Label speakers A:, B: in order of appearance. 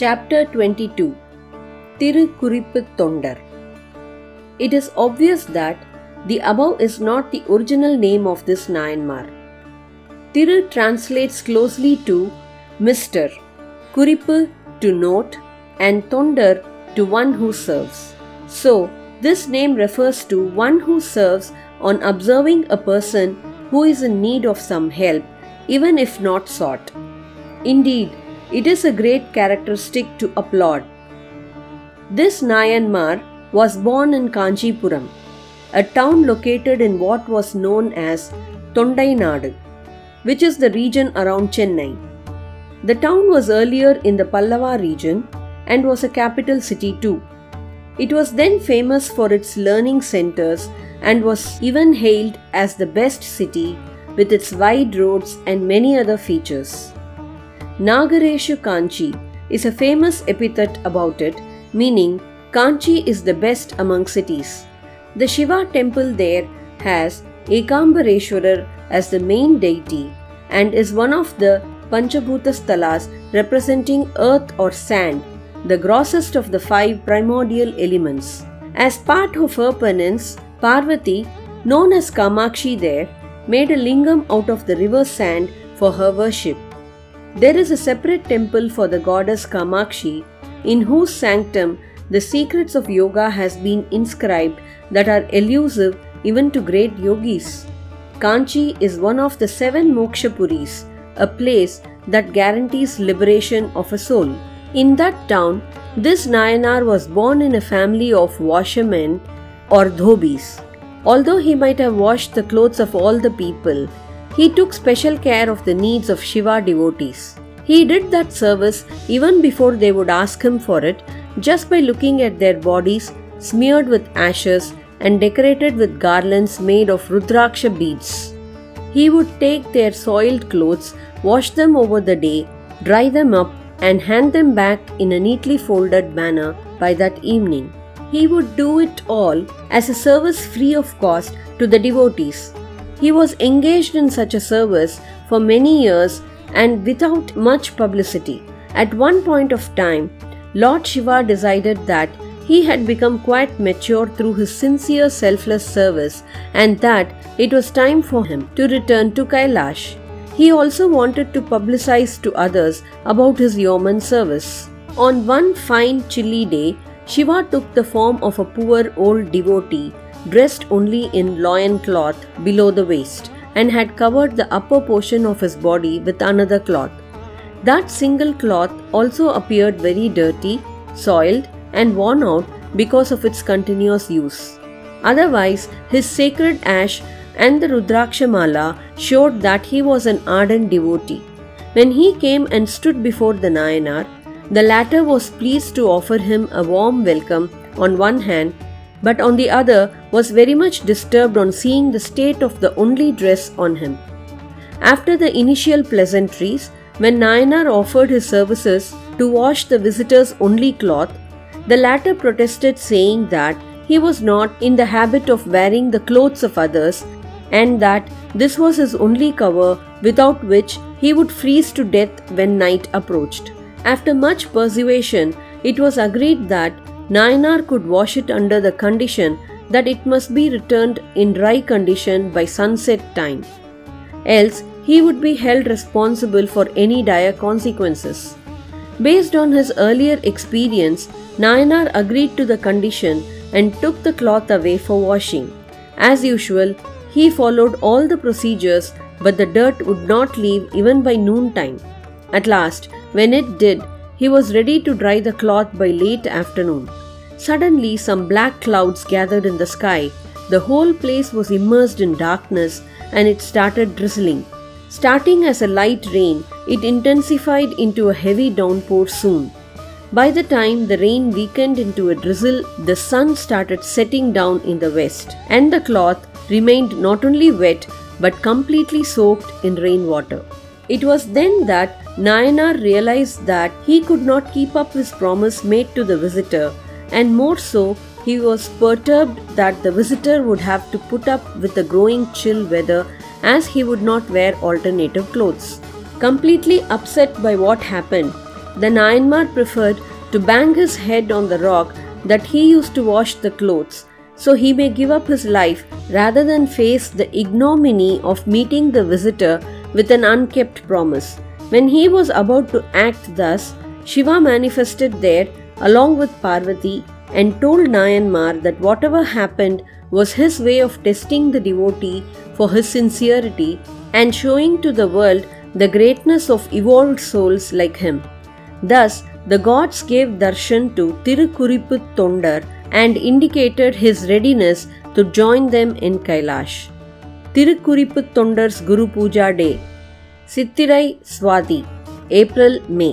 A: Chapter 22 Tirukuripu Tondar It is obvious that the above is not the original name of this Nayanmar. Tiru translates closely to Mr. Kuripu to note and Tondar to one who serves. So, this name refers to one who serves on observing a person who is in need of some help, even if not sought. Indeed, it is a great characteristic to applaud. This Nayanmar was born in Kanchipuram, a town located in what was known as Tondainadu, which is the region around Chennai. The town was earlier in the Pallava region and was a capital city too. It was then famous for its learning centers and was even hailed as the best city with its wide roads and many other features. Nagareshu Kanchi is a famous epithet about it, meaning Kanchi is the best among cities. The Shiva temple there has Ekambareshwarar as the main deity and is one of the Panchabhuta Stalas representing earth or sand, the grossest of the five primordial elements. As part of her penance, Parvati, known as Kamakshi there, made a lingam out of the river sand for her worship. There is a separate temple for the goddess Kamakshi, in whose sanctum the secrets of yoga has been inscribed that are elusive even to great yogis. Kanchi is one of the seven mokshapuris, a place that guarantees liberation of a soul. In that town, this Nayanar was born in a family of washermen or dhobis. Although he might have washed the clothes of all the people, he took special care of the needs of Shiva devotees. He did that service even before they would ask him for it, just by looking at their bodies smeared with ashes and decorated with garlands made of Rudraksha beads. He would take their soiled clothes, wash them over the day, dry them up, and hand them back in a neatly folded manner by that evening. He would do it all as a service free of cost to the devotees. He was engaged in such a service for many years and without much publicity. At one point of time, Lord Shiva decided that he had become quite mature through his sincere selfless service and that it was time for him to return to Kailash. He also wanted to publicize to others about his yeoman service. On one fine chilly day, Shiva took the form of a poor old devotee dressed only in loin cloth below the waist and had covered the upper portion of his body with another cloth. That single cloth also appeared very dirty, soiled, and worn out because of its continuous use. Otherwise, his sacred ash and the Rudrakshamala showed that he was an ardent devotee. When he came and stood before the Nayanar, the latter was pleased to offer him a warm welcome on one hand, but on the other was very much disturbed on seeing the state of the only dress on him. After the initial pleasantries, when Nayanar offered his services to wash the visitor's only cloth, the latter protested, saying that he was not in the habit of wearing the clothes of others and that this was his only cover without which he would freeze to death when night approached. After much persuasion, it was agreed that Nayanar could wash it under the condition that it must be returned in dry condition by sunset time. Else, he would be held responsible for any dire consequences. Based on his earlier experience, Nayanar agreed to the condition and took the cloth away for washing. As usual, he followed all the procedures, but the dirt would not leave even by noontime. At last, when it did, he was ready to dry the cloth by late afternoon. Suddenly, some black clouds gathered in the sky. The whole place was immersed in darkness and it started drizzling. Starting as a light rain, it intensified into a heavy downpour soon. By the time the rain weakened into a drizzle, the sun started setting down in the west, and the cloth remained not only wet but completely soaked in rainwater. It was then that Nayanar realized that he could not keep up his promise made to the visitor, and more so, he was perturbed that the visitor would have to put up with the growing chill weather as he would not wear alternative clothes. Completely upset by what happened, the Nayanmar preferred to bang his head on the rock that he used to wash the clothes so he may give up his life rather than face the ignominy of meeting the visitor with an unkept promise. When he was about to act thus, Shiva manifested there along with Parvati and told Nayanmar that whatever happened was his way of testing the devotee for his sincerity and showing to the world the greatness of evolved souls like him. Thus, the gods gave darshan to Tirukuripu Tondar and indicated his readiness to join them in Kailash. திருக்குறிப்பு தொண்டர்ஸ் Guru Puja day. Chithirai Swathi April May.